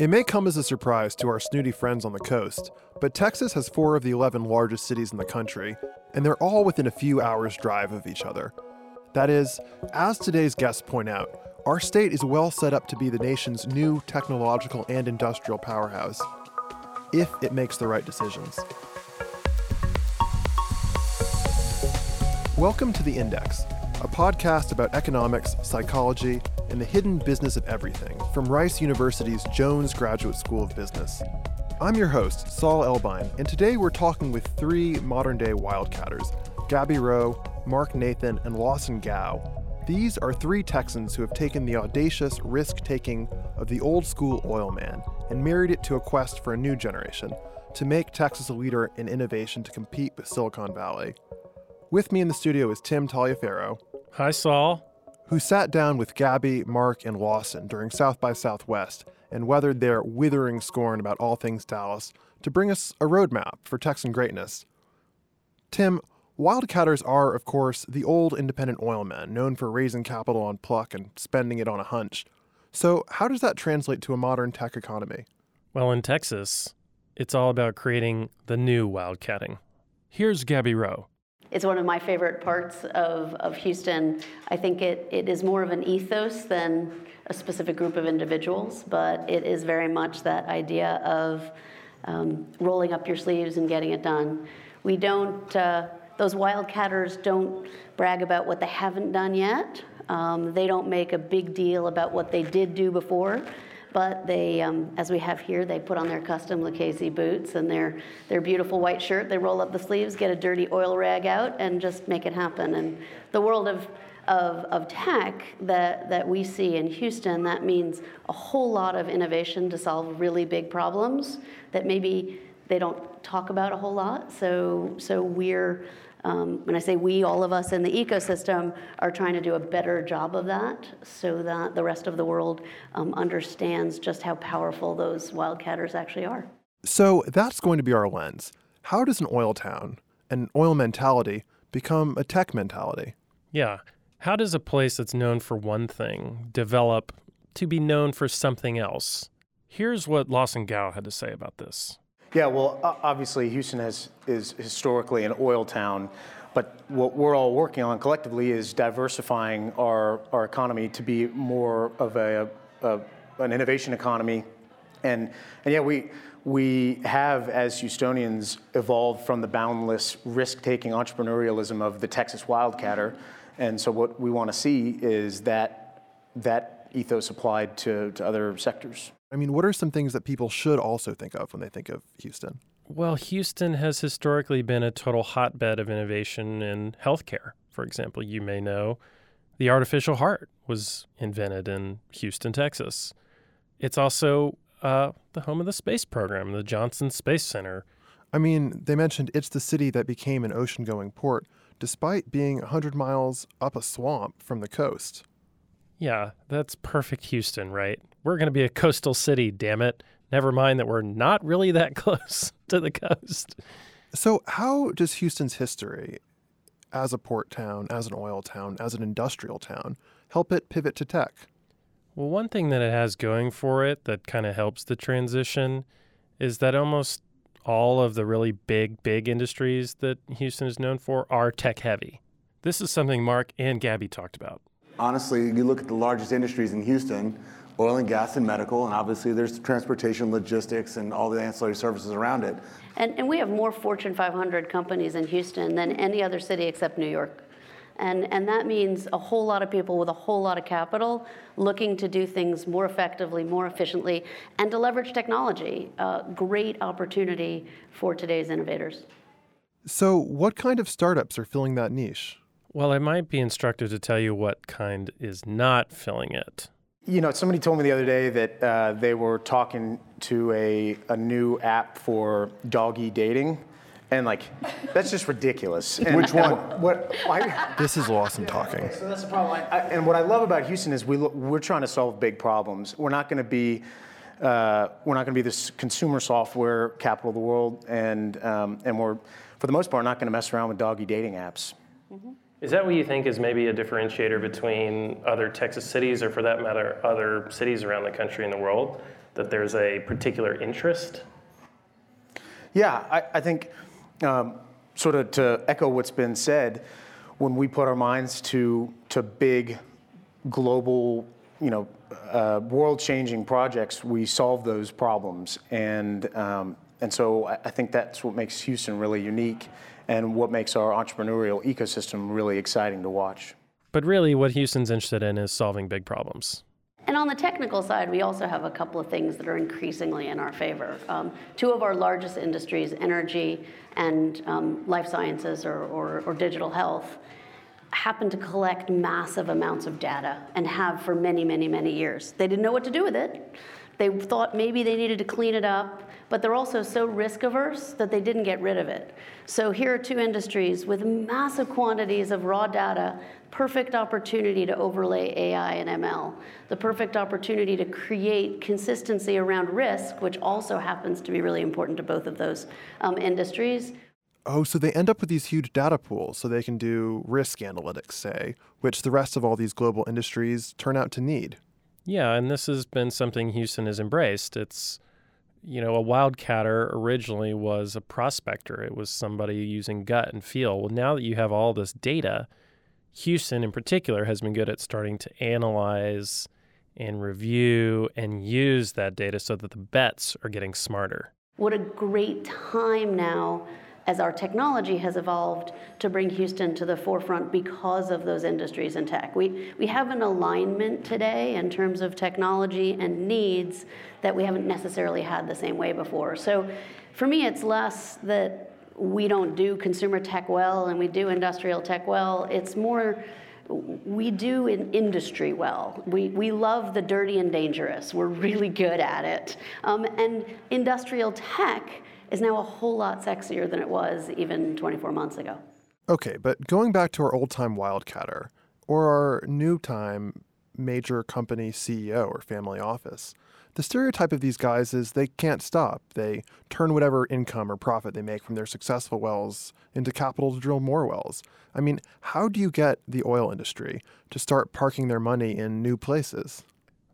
It may come as a surprise to our snooty friends on the coast, but Texas has four of the 11 largest cities in the country, and they're all within a few hours' drive of each other. That is, as today's guests point out, our state is well set up to be the nation's new technological and industrial powerhouse, if it makes the right decisions. Welcome to The Index, a podcast about economics, psychology, and the hidden business of everything from Rice University's Jones Graduate School of Business. I'm your host, Saul Elbein, and today we're talking with three modern day wildcatters Gaby Rowe, Marc Nathan, and Lawson Gow. These are three Texans who have taken the audacious risk taking of the old school oil man and married it to a quest for a new generation to make Texas a leader in innovation to compete with Silicon Valley. With me in the studio is Tim Taliaferro. Hi, Saul who sat down with Gaby, Marc, and Lawson during South by Southwest and weathered their withering scorn about all things Dallas to bring us a roadmap for Texan greatness. Tim, Wildcatters are, of course, the old independent oil men known for raising capital on pluck and spending it on a hunch. So, how does that translate to a modern tech economy? Well, in Texas, it's all about creating the new wildcatting. Here's Gaby Rowe. It's one of my favorite parts of, of Houston. I think it, it is more of an ethos than a specific group of individuals, but it is very much that idea of um, rolling up your sleeves and getting it done. We don't, uh, those wildcatters don't brag about what they haven't done yet. Um, they don't make a big deal about what they did do before but they, um, as we have here, they put on their custom Lucchese boots and their, their beautiful white shirt. They roll up the sleeves, get a dirty oil rag out, and just make it happen. And the world of, of, of tech that, that we see in Houston, that means a whole lot of innovation to solve really big problems that maybe they don't talk about a whole lot. So, so we're um, when I say we, all of us in the ecosystem are trying to do a better job of that so that the rest of the world um, understands just how powerful those wildcatters actually are. So that's going to be our lens. How does an oil town, an oil mentality, become a tech mentality? Yeah. How does a place that's known for one thing develop to be known for something else? Here's what Lawson Gow had to say about this. Yeah, well, obviously, Houston has, is historically an oil town, but what we're all working on collectively is diversifying our, our economy to be more of a, a an innovation economy. And, and yeah, we, we have, as Houstonians, evolved from the boundless risk taking entrepreneurialism of the Texas Wildcatter. And so, what we want to see is that that ethos applied to, to other sectors. I mean, what are some things that people should also think of when they think of Houston? Well, Houston has historically been a total hotbed of innovation in healthcare. For example, you may know the artificial heart was invented in Houston, Texas. It's also uh, the home of the space program, the Johnson Space Center. I mean, they mentioned it's the city that became an ocean going port, despite being 100 miles up a swamp from the coast. Yeah, that's perfect Houston, right? We're going to be a coastal city, damn it. Never mind that we're not really that close to the coast. So, how does Houston's history as a port town, as an oil town, as an industrial town help it pivot to tech? Well, one thing that it has going for it that kind of helps the transition is that almost all of the really big, big industries that Houston is known for are tech heavy. This is something Marc and Gaby talked about. Honestly, you look at the largest industries in Houston, oil and gas and medical, and obviously there's transportation, logistics, and all the ancillary services around it. And, and we have more Fortune 500 companies in Houston than any other city except New York. And, and that means a whole lot of people with a whole lot of capital looking to do things more effectively, more efficiently, and to leverage technology. A great opportunity for today's innovators. So, what kind of startups are filling that niche? Well, I might be instructed to tell you what kind is not filling it. You know, somebody told me the other day that uh, they were talking to a, a new app for doggy dating. And like, that's just ridiculous. And, Which one? What? I, this is Lawson talking. So that's the problem. I, I, and what I love about Houston is we we're trying to solve big problems. We're not going to be uh, we're not going to be this consumer software capital of the world, and um, and we're for the most part not going to mess around with doggy dating apps. Mm-hmm. Is that what you think is maybe a differentiator between other Texas cities, or for that matter, other cities around the country and the world? That there's a particular interest? Yeah, I, I think, um, sort of to echo what's been said, when we put our minds to, to big global, you know, uh, world-changing projects, we solve those problems. And, um, and so I, I think that's what makes Houston really unique and what makes our entrepreneurial ecosystem really exciting to watch. But really, what Houston's interested in is solving big problems. And on the technical side, we also have a couple of things that are increasingly in our favor. Um, two of our largest industries, energy and um, life sciences or, or, or digital health, happen to collect massive amounts of data and have for many, many, many years. They didn't know what to do with it. They thought maybe they needed to clean it up, but they're also so risk averse that they didn't get rid of it. So here are two industries with massive quantities of raw data, perfect opportunity to overlay AI and ML, the perfect opportunity to create consistency around risk, which also happens to be really important to both of those um, industries. Oh, so they end up with these huge data pools so they can do risk analytics, say, which the rest of all these global industries turn out to need. Yeah, and this has been something Houston has embraced. It's, you know, a wildcatter originally was a prospector, it was somebody using gut and feel. Well, now that you have all this data, Houston in particular has been good at starting to analyze and review and use that data so that the bets are getting smarter. What a great time now as our technology has evolved to bring Houston to the forefront because of those industries in tech. We, we have an alignment today in terms of technology and needs that we haven't necessarily had the same way before. So for me, it's less that we don't do consumer tech well and we do industrial tech well. It's more we do in industry well. We, we love the dirty and dangerous. We're really good at it. Um, and industrial tech is now a whole lot sexier than it was even 24 months ago. Okay, but going back to our old time wildcatter or our new time major company CEO or family office, the stereotype of these guys is they can't stop. They turn whatever income or profit they make from their successful wells into capital to drill more wells. I mean, how do you get the oil industry to start parking their money in new places?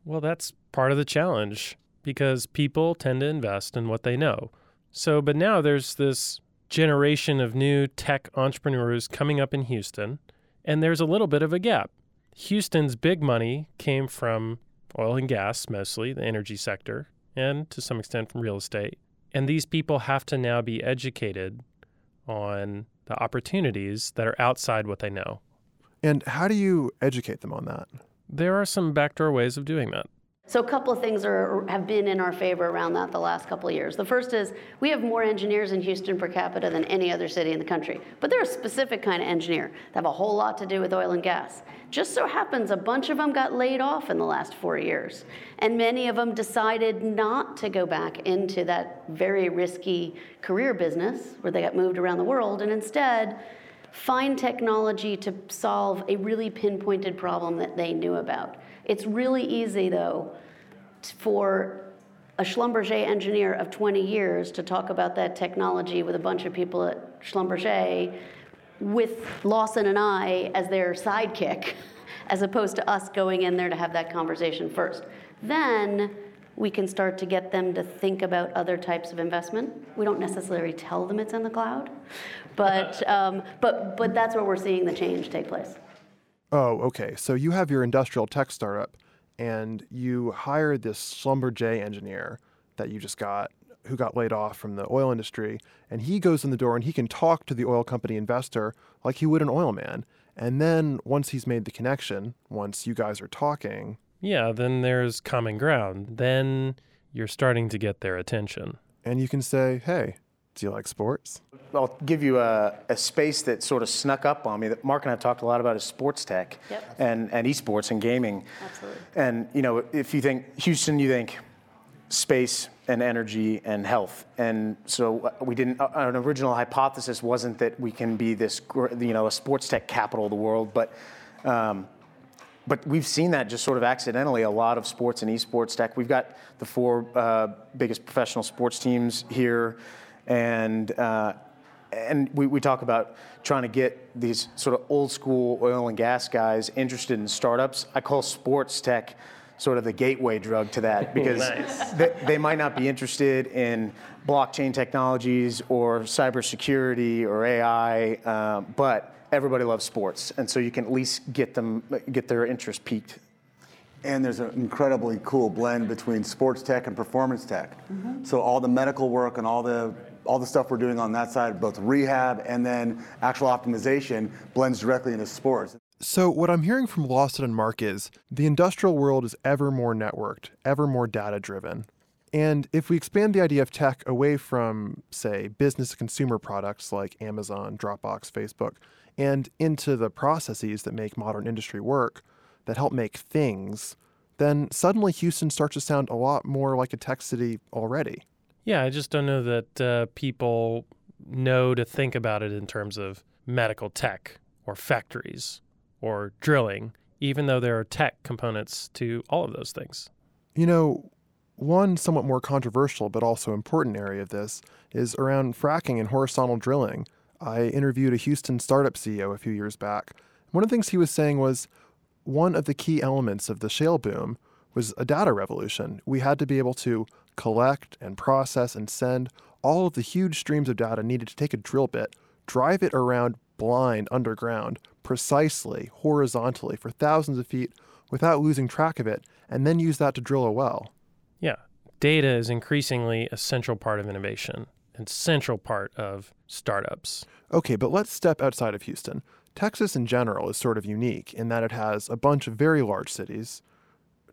Well, that's part of the challenge because people tend to invest in what they know. So, but now there's this generation of new tech entrepreneurs coming up in Houston, and there's a little bit of a gap. Houston's big money came from oil and gas, mostly the energy sector, and to some extent from real estate. And these people have to now be educated on the opportunities that are outside what they know. And how do you educate them on that? There are some backdoor ways of doing that. So a couple of things are, have been in our favor around that the last couple of years. The first is we have more engineers in Houston per capita than any other city in the country. But they're a specific kind of engineer that have a whole lot to do with oil and gas. Just so happens a bunch of them got laid off in the last four years. And many of them decided not to go back into that very risky career business where they got moved around the world and instead find technology to solve a really pinpointed problem that they knew about. It's really easy, though, for a Schlumberger engineer of 20 years to talk about that technology with a bunch of people at Schlumberger with Lawson and I as their sidekick, as opposed to us going in there to have that conversation first. Then we can start to get them to think about other types of investment. We don't necessarily tell them it's in the cloud, but, um, but, but that's where we're seeing the change take place. Oh, okay. So you have your industrial tech startup and you hire this Schlumberger engineer that you just got who got laid off from the oil industry and he goes in the door and he can talk to the oil company investor like he would an oil man. And then once he's made the connection once you guys are talking yeah then there's common ground. Then you're starting to get their attention. and you can say hey do you like sports? I'll give you a, a, space that sort of snuck up on me that Marc and I have talked a lot about is sports tech yep. and, and esports and gaming. Absolutely. And, you know, if you think Houston, you think space and energy and health. And so uh, we didn't, uh, an original hypothesis wasn't that we can be this, you know, a sports tech capital of the world, but, um, but we've seen that just sort of accidentally a lot of sports and esports tech. We've got the four uh, biggest professional sports teams here and uh, and we, we talk about trying to get these sort of old school oil and gas guys interested in startups. I call sports tech sort of the gateway drug to that because Nice. they, they might not be interested in blockchain technologies or cybersecurity or AI, uh, but everybody loves sports, and so you can at least get them get their interest piqued. And there's an incredibly cool blend between sports tech and performance tech. So all the medical work and all the all the stuff we're doing on that side, both rehab and then actual optimization, blends directly into sports. So, what I'm hearing from Lawson and Marc is the industrial world is ever more networked, ever more data driven. And if we expand the idea of tech away from, say, business to consumer products like Amazon, Dropbox, Facebook, and into the processes that make modern industry work, that help make things, then suddenly Houston starts to sound a lot more like a tech city already. Yeah, I just don't know that uh, people know to think about it in terms of medical tech or factories or drilling, even though there are tech components to all of those things. You know, one somewhat more controversial but also important area of this is around fracking and horizontal drilling. I interviewed a Houston startup CEO a few years back. One of the things he was saying was one of the key elements of the shale boom was a data revolution. We had to be able to collect and process and send all of the huge streams of data needed to take a drill bit, drive it around blind underground, precisely, horizontally, for thousands of feet without losing track of it, and then use that to drill a well. Yeah, data is increasingly a central part of innovation and central part of startups. Okay, but let's step outside of Houston. Texas in general is sort of unique in that it has a bunch of very large cities,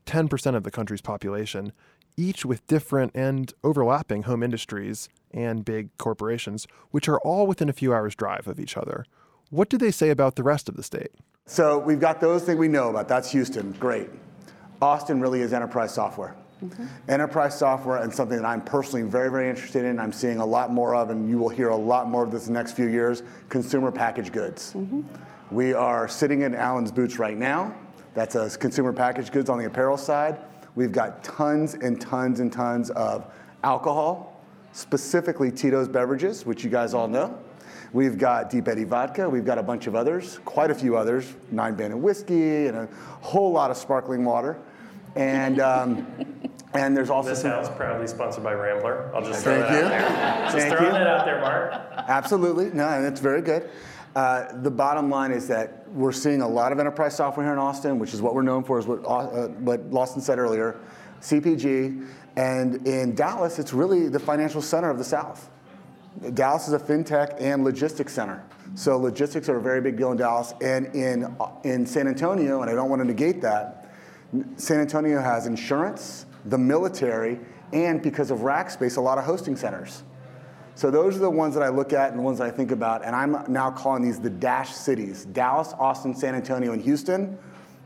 10% of the country's population, each with different and overlapping home industries and big corporations, which are all within a few hours' drive of each other. What do they say about the rest of the state? So we've got those things we know about. That's Houston. Great. Austin really is enterprise software. Mm-hmm. Enterprise software and something that I'm personally very, very interested in. I'm seeing a lot more of, and you will hear a lot more of this in the next few years consumer packaged goods. Mm-hmm. We are sitting in Allen's Boots right now. That's a consumer packaged goods on the apparel side. We've got tons and tons and tons of alcohol, specifically Tito's beverages, which you guys all know. We've got Deep Eddy vodka. We've got a bunch of others, quite a few others, Nine Banded whiskey, and a whole lot of sparkling water. And um, and there's also some, house proudly sponsored by Rambler. I'll just Thank you. Thank you. That out there, Marc. Absolutely. No, and it's very good. Uh, the bottom line is that we're seeing a lot of enterprise software here in Austin, which is what we're known for, is what, uh, Lawson said earlier, CPG. And in Dallas, it's really the financial center of the South. Dallas is a fintech and logistics center. So logistics are a very big deal in Dallas. And in, in San Antonio, and I don't want to negate that, San Antonio has insurance, the military, and because of Rackspace, a lot of hosting centers. So those are the ones that I look at and the ones that I think about, and I'm now calling these the dash cities: Dallas, Austin, San Antonio, and Houston.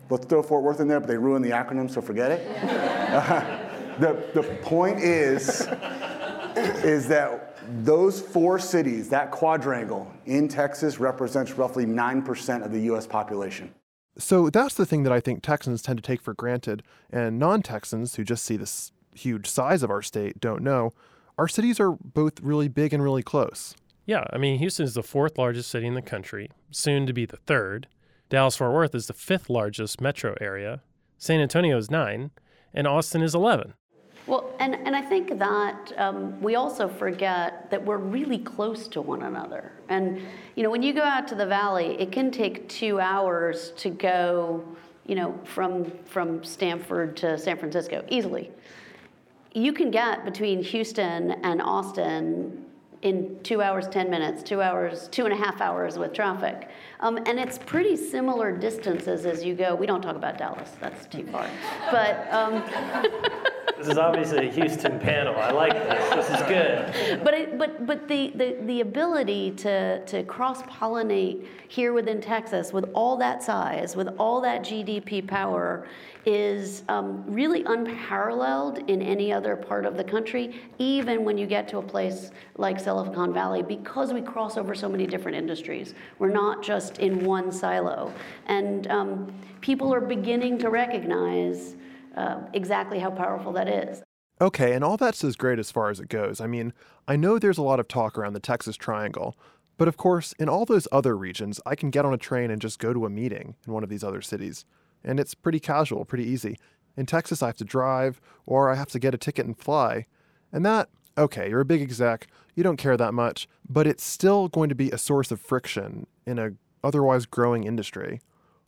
Let's throw Fort Worth in there, but they ruined the acronym, so forget it. the, the point is, is that those four cities, that quadrangle in Texas, represents roughly 9% of the U.S. population. So that's the thing that I think Texans tend to take for granted, and non Texans who just see this huge size of our state don't know. Our cities are both really big and really close. Yeah, I mean, Houston is the fourth largest city in the country, soon to be the third. Dallas Fort Worth is the fifth largest metro area. San Antonio is nine, and Austin is 11. Well, and, and I think that um, we also forget that we're really close to one another. And, you know, when you go out to the valley, it can take two hours to go, you know, from, from Stanford to San Francisco easily. You can get between Houston and Austin in two hours, 10 minutes, two hours, two and a half hours with traffic. Um, and it's pretty similar distances as you go. We don't talk about Dallas, that's too far. But, um, This is obviously a Houston panel. I like this. This is good. but it, but but the, the the ability to to cross pollinate here within Texas with all that size, with all that GDP power, is um, really unparalleled in any other part of the country. Even when you get to a place like Silicon Valley, because we cross over so many different industries, we're not just in one silo, and um, people are beginning to recognize. Uh, exactly how powerful that is. Okay, and all that's as great as far as it goes. I mean, I know there's a lot of talk around the Texas Triangle, But of course, in all those other regions, I can get on a train and just go to a meeting in one of these other cities. And it's pretty casual, pretty easy. In Texas, I have to drive, or I have to get a ticket and fly. And that, okay, you're a big exec, you don't care that much, but it's still going to be a source of friction in a otherwise growing industry.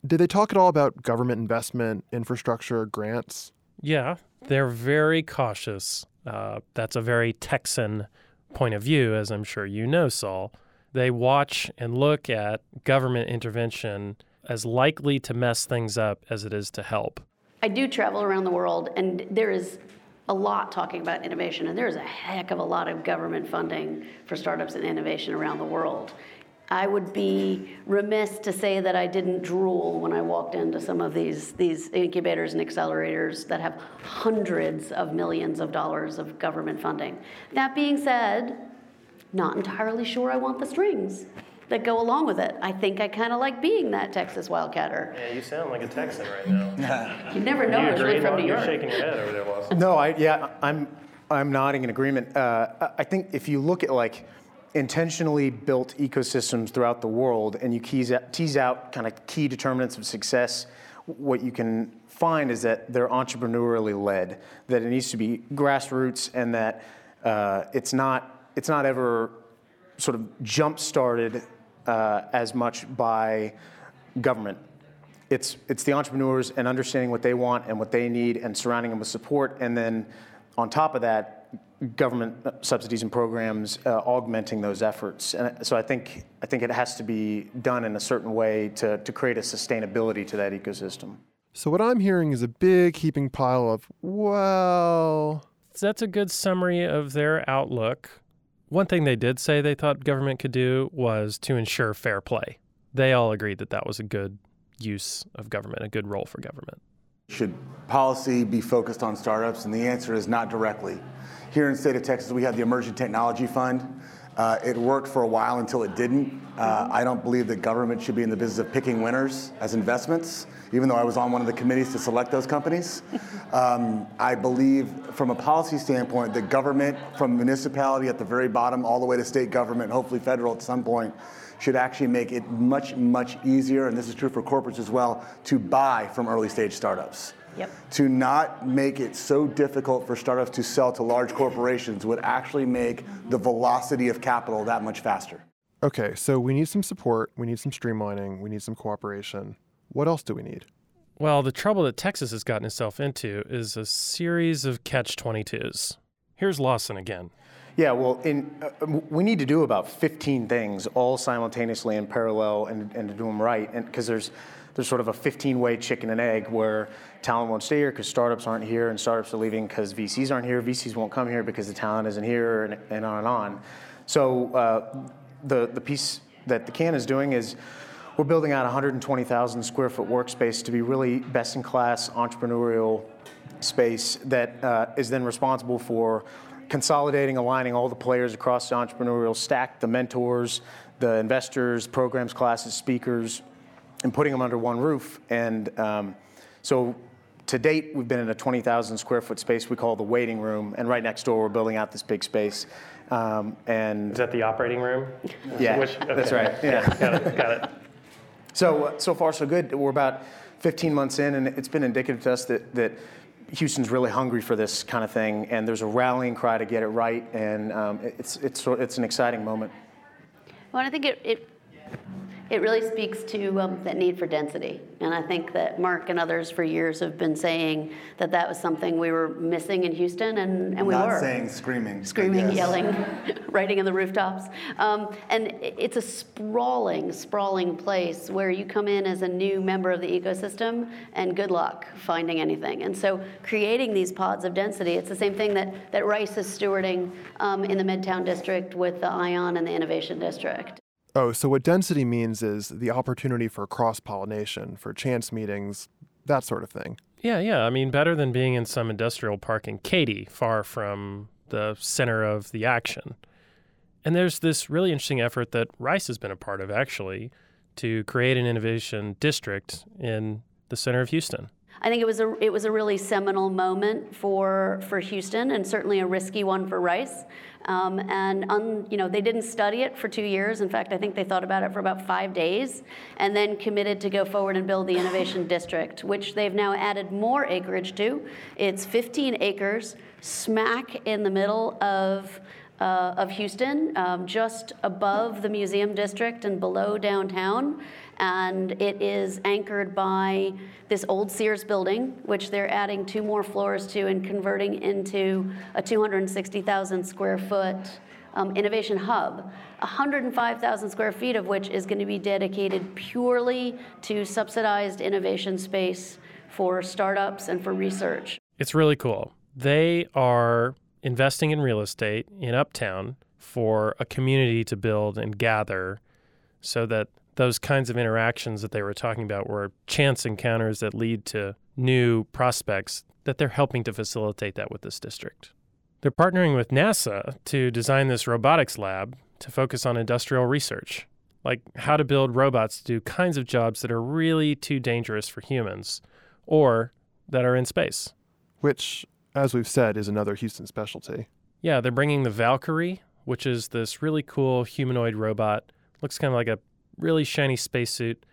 Did they talk at all about government investment, infrastructure, grants? Yeah, they're very cautious. Uh, that's a very Texan point of view, as I'm sure you know, Saul. They watch and look at government intervention as likely to mess things up as it is to help. I do travel around the world, and there is a lot talking about innovation, and there's a heck of a lot of government funding for startups and innovation around the world. I would be remiss to say that I didn't drool when I walked into some of these, these incubators and accelerators that have hundreds of millions of dollars of government funding. That being said, not entirely sure I want the strings that go along with it. I think I kind of like being that Texas Wildcatter. Yeah, you sound like a Texan right now. You never know, you it's agree? really from No, New You're York. shaking your head over there, Lawson. No, I yeah, I'm I'm nodding in agreement. Uh, I- I think if you look at like intentionally built ecosystems throughout the world, and you tease out, tease out kind of key determinants of success, what you can find is that they're entrepreneurially led. That it needs to be grassroots, and that uh, it's not it's not ever sort of jump started uh, as much by government. It's, it's the entrepreneurs and understanding what they want and what they need and surrounding them with support. And then on top of that, government subsidies and programs uh, augmenting those efforts. And so I think, I think it has to be done in a certain way to, to create a sustainability to that ecosystem. So, what I'm hearing is a big heaping pile of, well, That's a good summary of their outlook. One thing they did say they thought government could do was to ensure fair play. They all agreed that that was a good use of government, a good role for government. Should policy be focused on startups? And the answer is not directly. Here in the state of Texas, we have the Emerging Technology Fund. Uh, it worked for a while until it didn't. Uh, I don't believe that government should be in the business of picking winners as investments, even though I was on one of the committees to select those companies. Um, I believe, from a policy standpoint, that government, from municipality at the very bottom all the way to state government, hopefully federal at some point, should actually make it much, much easier, and this is true for corporates as well, to buy from early stage startups. Yep. To not make it so difficult for startups to sell to large corporations would actually make the velocity of capital that much faster. okay, so we need some support, we need some streamlining, we need some cooperation. What else do we need? Well, the trouble that Texas has gotten itself into is a series of catch 22s. Here's Lawson again. Yeah, well, in, uh, we need to do about 15 things all simultaneously in parallel and, and to do them right. And because there's, there's sort of a 15 way chicken and egg where talent won't stay here because startups aren't here and startups are leaving because VCs aren't here. VCs won't come here because the talent isn't here and, and on and on. So uh, the, the piece that the can is doing is we're building out 120,000 square foot workspace to be really best in class entrepreneurial space that uh, is then responsible for consolidating, aligning all the players across the entrepreneurial stack, the mentors, the investors, programs, classes, speakers, and putting them under one roof. And um, so to date, we've been in a 20,000 square foot space we call the waiting room. And right next door, we're building out this big space. Um, and Is that the operating room? yeah, Which- that's right. Yeah. Got it. Got it. So, uh, so far, so good. We're about 15 months in, and it's been indicative to us that, that Houston's really hungry for this kind of thing, and there's a rallying cry to get it right, and um, it's, it's, it's an exciting moment. Well, I think it, it, it really speaks to um, that need for density. And I think that Marc and others for years have been saying that that was something we were missing in Houston, and, and we Not were. saying screaming. Screaming, yelling, writing in the rooftops. Um, and it's a sprawling, sprawling place where you come in as a new member of the ecosystem and good luck finding anything. And so creating these pods of density, it's the same thing that, that Rice is stewarding um, in the Midtown District with the ION and the Innovation District. Oh, so what density means is the opportunity for cross pollination, for chance meetings, that sort of thing. Yeah, yeah. I mean, better than being in some industrial park in Katy, far from the center of the action. And there's this really interesting effort that Rice has been a part of, actually, to create an innovation district in the center of Houston. I think it was a it was a really seminal moment for for Houston and certainly a risky one for Rice. Um, and un, you know they didn't study it for two years. In fact, I think they thought about it for about five days, and then committed to go forward and build the innovation district, which they've now added more acreage to. It's 15 acres, smack in the middle of uh, of Houston, um, just above the museum district and below downtown. And it is anchored by this old Sears building, which they're adding two more floors to and converting into a 260,000 square foot um, innovation hub. 105,000 square feet of which is going to be dedicated purely to subsidized innovation space for startups and for research. It's really cool. They are investing in real estate in Uptown for a community to build and gather so that those kinds of interactions that they were talking about were chance encounters that lead to new prospects that they're helping to facilitate that with this district. They're partnering with NASA to design this robotics lab to focus on industrial research, like how to build robots to do kinds of jobs that are really too dangerous for humans or that are in space. Which as we've said, is another Houston specialty. Yeah, they're bringing the Valkyrie, which is this really cool humanoid robot. Looks kind of like a really shiny spacesuit,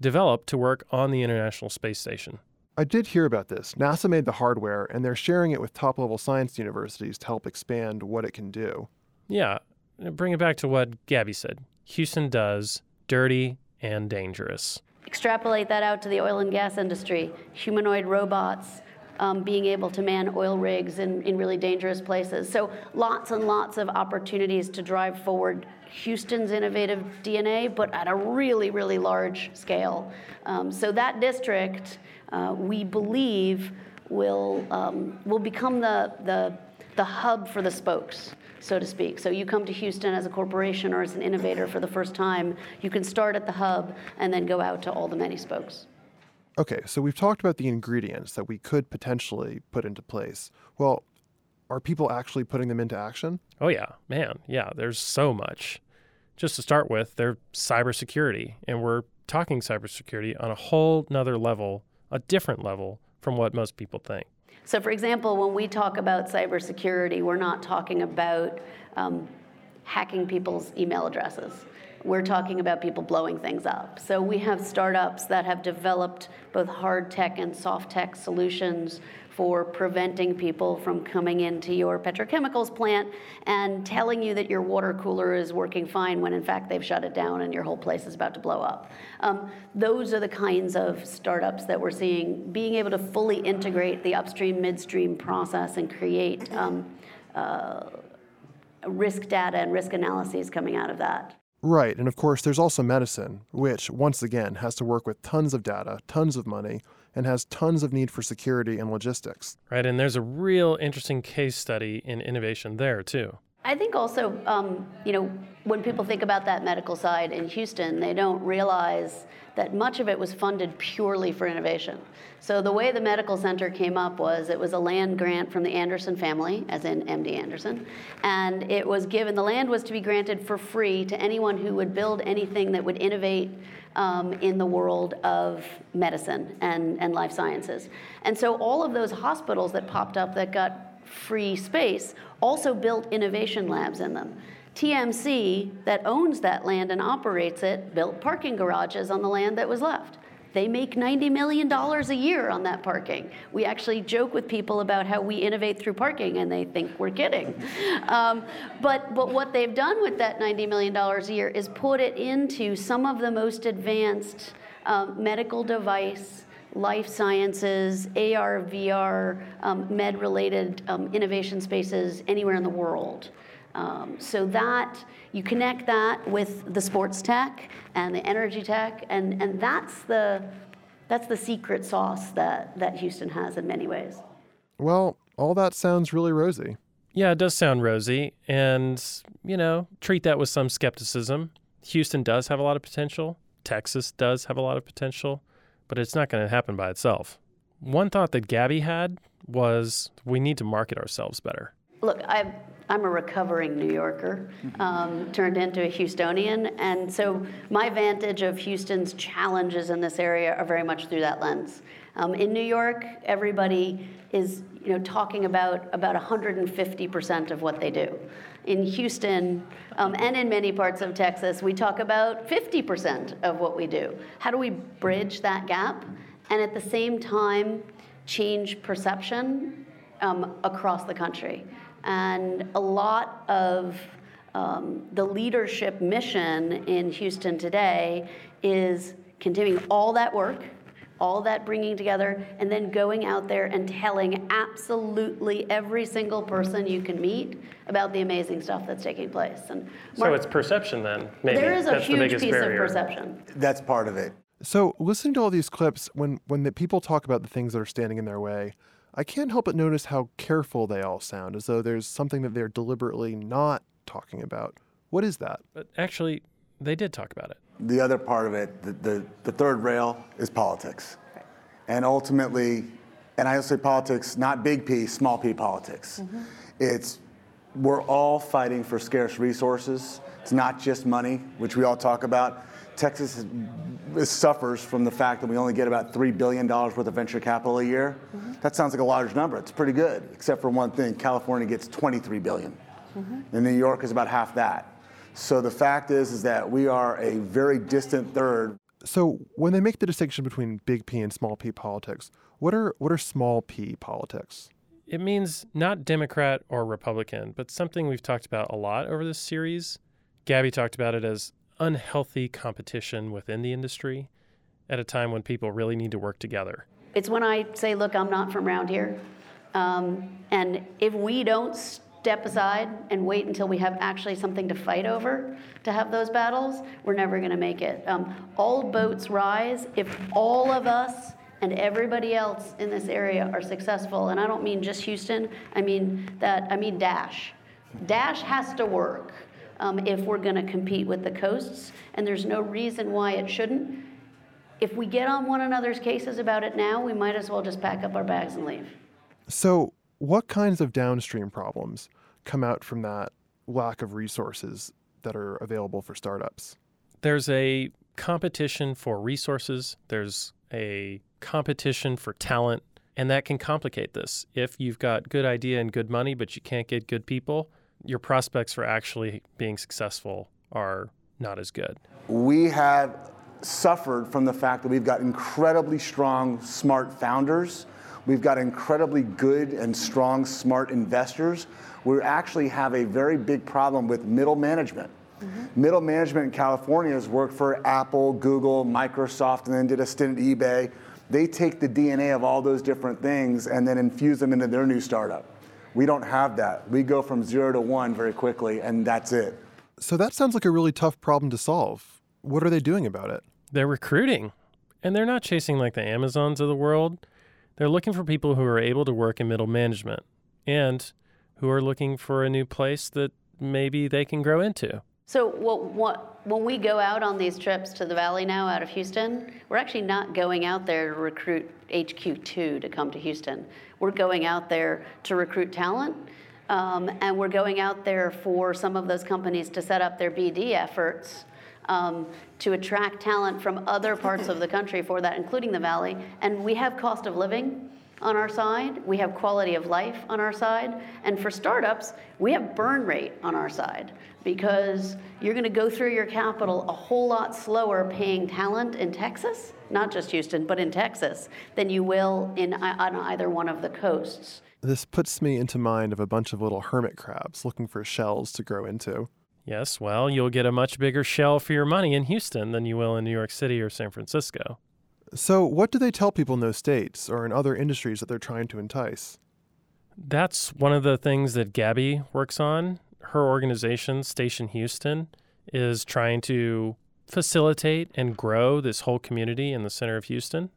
developed to work on the International Space Station. I did hear about this. NASA made the hardware, and they're sharing it with top level science universities to help expand what it can do. Yeah, bring it back to what Gaby said Houston does dirty and dangerous. Extrapolate that out to the oil and gas industry humanoid robots, um, being able to man oil rigs in, in really dangerous places. So lots and lots of opportunities to drive forward Houston's innovative DNA, but at a really, really large scale. Um, so that district, uh, we believe, will um, will become the, the the hub for the spokes, so to speak. So you come to Houston as a corporation or as an innovator for the first time, you can start at the hub and then go out to all the many spokes. Okay, so we've talked about the ingredients that we could potentially put into place. Well, are people actually putting them into action? Oh, yeah, man. Yeah, there's so much. Just to start with, they're cybersecurity, and we're talking cybersecurity on a whole nother level, a different level from what most people think. So, for example, when we talk about cybersecurity, we're not talking about um, hacking people's email addresses we're talking about people blowing things up. So we have startups that have developed both hard tech and soft tech solutions for preventing people from coming into your petrochemicals plant and telling you that your water cooler is working fine when in fact they've shut it down and your whole place is about to blow up. Um, those are the kinds of startups that we're seeing being able to fully integrate the upstream, midstream process and create um, uh, risk data and risk analyses coming out of that. Right. And of course, there's also medicine, which, once again, has to work with tons of data, tons of money, and has tons of need for security and logistics. Right. And there's a real interesting case study in innovation there, too. I think also, um, you know, when people think about that medical side in Houston, they don't realize that much of it was funded purely for innovation. So the way the medical center came up was it was a land grant from the Anderson family, as in MD Anderson, and it was given, the land was to be granted for free to anyone who would build anything that would innovate um, in the world of medicine and, and life sciences. And so all of those hospitals that popped up that got free space also built innovation labs in them. TMC, that owns that land and operates it, built parking garages on the land that was left. They make $90 million a year on that parking. We actually joke with people about how we innovate through parking, and they think we're kidding. Um, but, but what they've done with that $90 million a year is put it into some of the most advanced um, medical device life sciences, AR, VR, um, med related um, innovation spaces anywhere in the world. Um, so that you connect that with the sports tech and the energy tech, and, and that's the that's the secret sauce that, that Houston has in many ways. Well, all that sounds really rosy. Yeah, it does sound rosy. And, you know, treat that with some skepticism. Houston does have a lot of potential. Texas does have a lot of potential, but it's not going to happen by itself. One thought that Gaby had was we need to market ourselves better. Look, I I'm a recovering New Yorker, um, turned into a Houstonian, and so my vantage of Houston's challenges in this area are very much through that lens. Um, in New York, everybody is you know, talking about about 150% of what they do. In Houston um, and in many parts of Texas, we talk about 50% of what we do. How do we bridge that gap and at the same time change perception um, across the country? And a lot of um, the leadership mission in Houston today is continuing all that work, all that bringing together, and then going out there and telling absolutely every single person you can meet about the amazing stuff that's taking place. And so it's perception then, maybe. There is a that's huge piece barrier. of perception. That's part of it. So listening to all these clips, when when the people talk about the things that are standing in their way, I can't help but notice how careful they all sound, as though there's something that they're deliberately not talking about. What is that? But actually, they did talk about it. The other part of it, the, the, the third rail, is politics. And ultimately, and I say politics, not big P, small p politics. Mm-hmm. It's we're all fighting for scarce resources. It's not just money, which we all talk about. Texas is, suffers from the fact that we only get about $3 billion worth of venture capital a year. Mm-hmm. That sounds like a large number. It's pretty good, except for one thing California gets 23 billion. Mm-hmm. And New York is about half that. So the fact is, is that we are a very distant third. So when they make the distinction between big P and small p politics, what are what are small p politics? It means not Democrat or Republican, but something we've talked about a lot over this series. Gaby talked about it as unhealthy competition within the industry at a time when people really need to work together. It's when I say, look, I'm not from around here. Um, and if we don't step aside and wait until we have actually something to fight over to have those battles, we're never going to make it. Um, all boats rise if all of us and everybody else in this area are successful. And I don't mean just Houston. I mean that. I mean Dash. Dash has to work um, if we're going to compete with the coasts, and there's no reason why it shouldn't. If we get on one another's cases about it now, we might as well just pack up our bags and leave. So, what kinds of downstream problems come out from that lack of resources that are available for startups? There's a competition for resources, there's a competition for talent, and that can complicate this. If you've got good idea and good money, but you can't get good people, your prospects for actually being successful are not as good. We have suffered from the fact that we've got incredibly strong, smart founders. We've got incredibly good and strong, smart investors. We actually have a very big problem with middle management. Mm-hmm. Middle management in California has worked for Apple, Google, Microsoft, and then did a stint at eBay. They take the DNA of all those different things and then infuse them into their new startup. We don't have that. We go from zero to one very quickly, and that's it. So that sounds like a really tough problem to solve. What are they doing about it? They're recruiting, and they're not chasing like the Amazons of the world. They're looking for people who are able to work in middle management and who are looking for a new place that maybe they can grow into. So what, what, when we go out on these trips to the Valley now out of Houston, we're actually not going out there to recruit HQ2 to come to Houston. We're going out there to recruit talent, um, and we're going out there for some of those companies to set up their BD efforts um, to attract talent from other parts of the country for that, including the Valley. And we have cost of living on our side, we have quality of life on our side, and for startups, we have burn rate on our side because you're going to go through your capital a whole lot slower paying talent in Texas, not just Houston, but in Texas, than you will in on either one of the coasts. This puts me into mind of a bunch of little hermit crabs looking for shells to grow into. Yes, well, you'll get a much bigger shell for your money in Houston than you will in New York City or San Francisco. So, what do they tell people in those states or in other industries that they're trying to entice? That's one of the things that Gaby works on. Her organization, Station Houston, is trying to facilitate and grow this whole community in the center of Houston.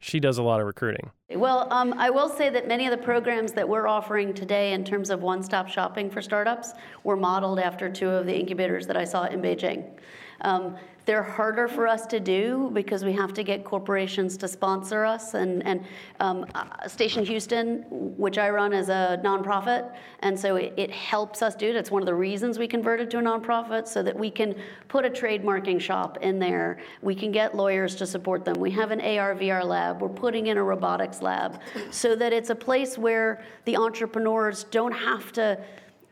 She does a lot of recruiting. Well, um, I will say that many of the programs that we're offering today in terms of one stop shopping for startups were modeled after two of the incubators that I saw in Beijing. Um, They're harder for us to do because we have to get corporations to sponsor us. And, and um, uh, Station Houston, which I run as a nonprofit, and so it, it helps us do it. It's one of the reasons we converted to a nonprofit so that we can put a trademarking shop in there. We can get lawyers to support them. We have an AR VR lab. We're putting in a robotics lab so that it's a place where the entrepreneurs don't have to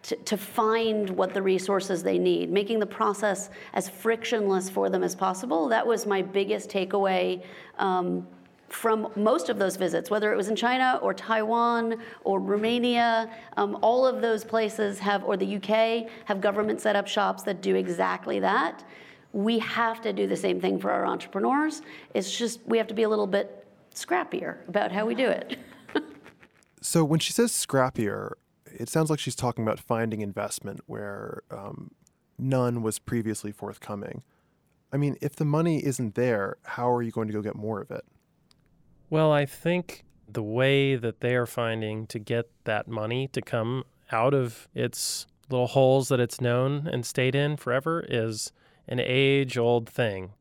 to, to, find what the resources they need, making the process as frictionless for them as possible. That was my biggest takeaway um, from most of those visits, whether it was in China or Taiwan or Romania. Um, all of those places have, or the UK, have government set up shops that do exactly that. We have to do the same thing for our entrepreneurs. It's just we have to be a little bit scrappier about how we do it. so when she says scrappier, it sounds like she's talking about finding investment where um, none was previously forthcoming. I mean, if the money isn't there, how are you going to go get more of it? Well, I think the way that they are finding to get that money to come out of its little holes that it's known and stayed in forever is an age old thing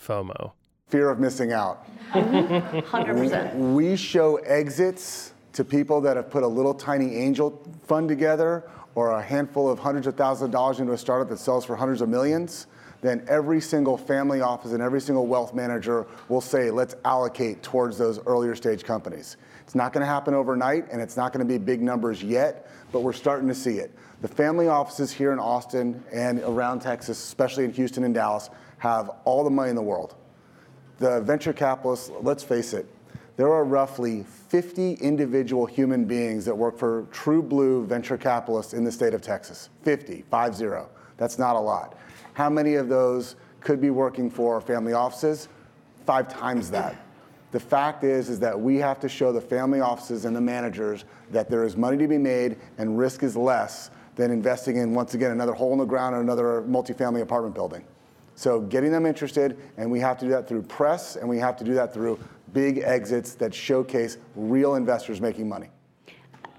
FOMO. Fear of missing out. 100%. We show exits to people that have put a little tiny angel fund together or a handful of hundreds of thousands of dollars into a startup that sells for hundreds of millions, then every single family office and every single wealth manager will say, let's allocate towards those earlier stage companies. It's not going to happen overnight and it's not going to be big numbers yet, but we're starting to see it. The family offices here in Austin and around Texas, especially in Houston and Dallas, have all the money in the world. The venture capitalists, let's face it, there are roughly 50 individual human beings that work for true blue venture capitalists in the state of Texas. 50, 5-0. That's not a lot. How many of those could be working for family offices? Five times that. The fact is, is that we have to show the family offices and the managers that there is money to be made and risk is less than investing in, once again, another hole in the ground or another multifamily apartment building. So getting them interested, and we have to do that through press, and we have to do that through big exits that showcase real investors making money.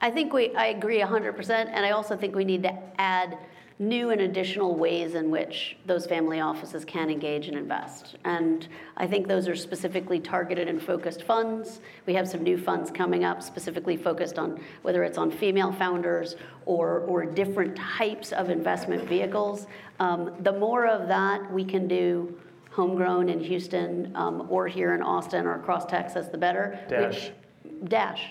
I think we, I agree 100%, and I also think we need to add new and additional ways in which those family offices can engage and invest. And I think those are specifically targeted and focused funds. We have some new funds coming up specifically focused on whether it's on female founders or, or different types of investment vehicles. Um, the more of that we can do homegrown in Houston um, or here in Austin or across Texas, the better. Dash. Which, dash.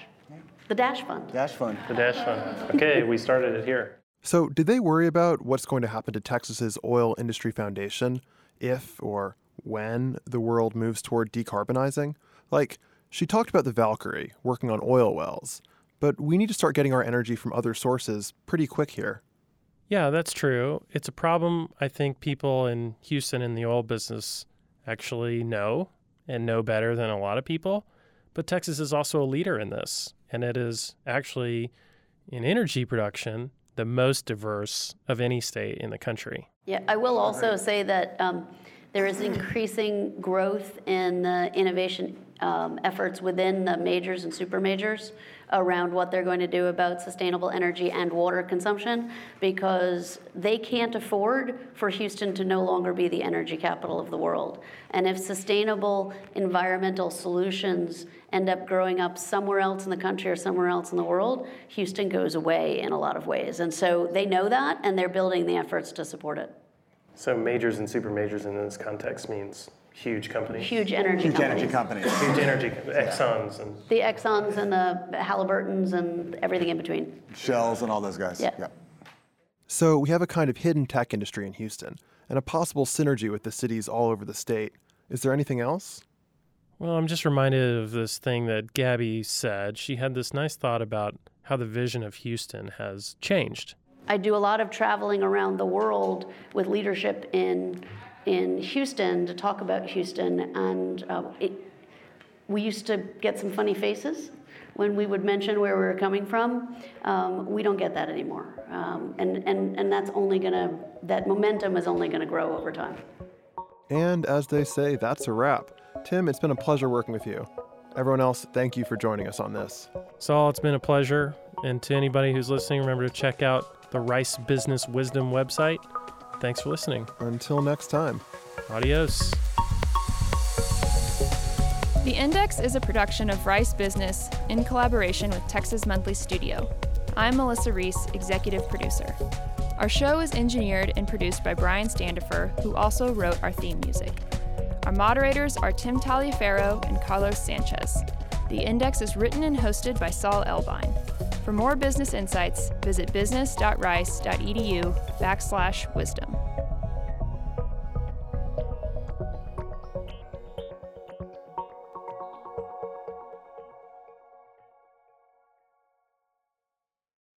The Dash Fund. Dash Fund. The Dash Fund. Okay, we started it here. So, did they worry about what's going to happen to Texas's oil industry foundation if or when the world moves toward decarbonizing? Like, she talked about the Valkyrie working on oil wells, but we need to start getting our energy from other sources pretty quick here. Yeah, that's true. It's a problem I think people in Houston in the oil business actually know and know better than a lot of people. But Texas is also a leader in this, and it is actually in energy production the most diverse of any state in the country. Yeah, I will also say that um, there is increasing growth in the innovation um, efforts within the majors and super majors around what they're going to do about sustainable energy and water consumption because they can't afford for Houston to no longer be the energy capital of the world. And if sustainable environmental solutions end up growing up somewhere else in the country or somewhere else in the world, Houston goes away in a lot of ways. And so they know that and they're building the efforts to support it. So majors and super majors in this context means huge companies. Huge energy Huge companies. energy companies. Huge energy, Exxon's and The Exxons and the Halliburtons and everything in between. Shells and all those guys. Yeah. So, we have a kind of hidden tech industry in Houston and a possible synergy with the cities all over the state. Is there anything else? Well, I'm just reminded of this thing that Gaby said. She had this nice thought about how the vision of Houston has changed. I do a lot of traveling around the world with leadership in in Houston to talk about Houston, and uh, it, we used to get some funny faces when we would mention where we were coming from. Um, we don't get that anymore, um, and and and that's only gonna that momentum is only gonna grow over time. And as they say, that's a wrap. Tim, it's been a pleasure working with you. Everyone else, thank you for joining us on this. Saul, it's been a pleasure. And to anybody who's listening, remember to check out the Rice Business Wisdom website. Thanks for listening. Until next time. Adios. The Index is a production of Rice Business in collaboration with Texas Monthly Studio. I'm Melissa Reese, executive producer. Our show is engineered and produced by Brian Standifer, who also wrote our theme music. Our moderators are Tim Taliaferro and Carlos Sanchez. The Index is written and hosted by Saul Elbein. For more business insights, visit business.rice.edu backslash wisdom.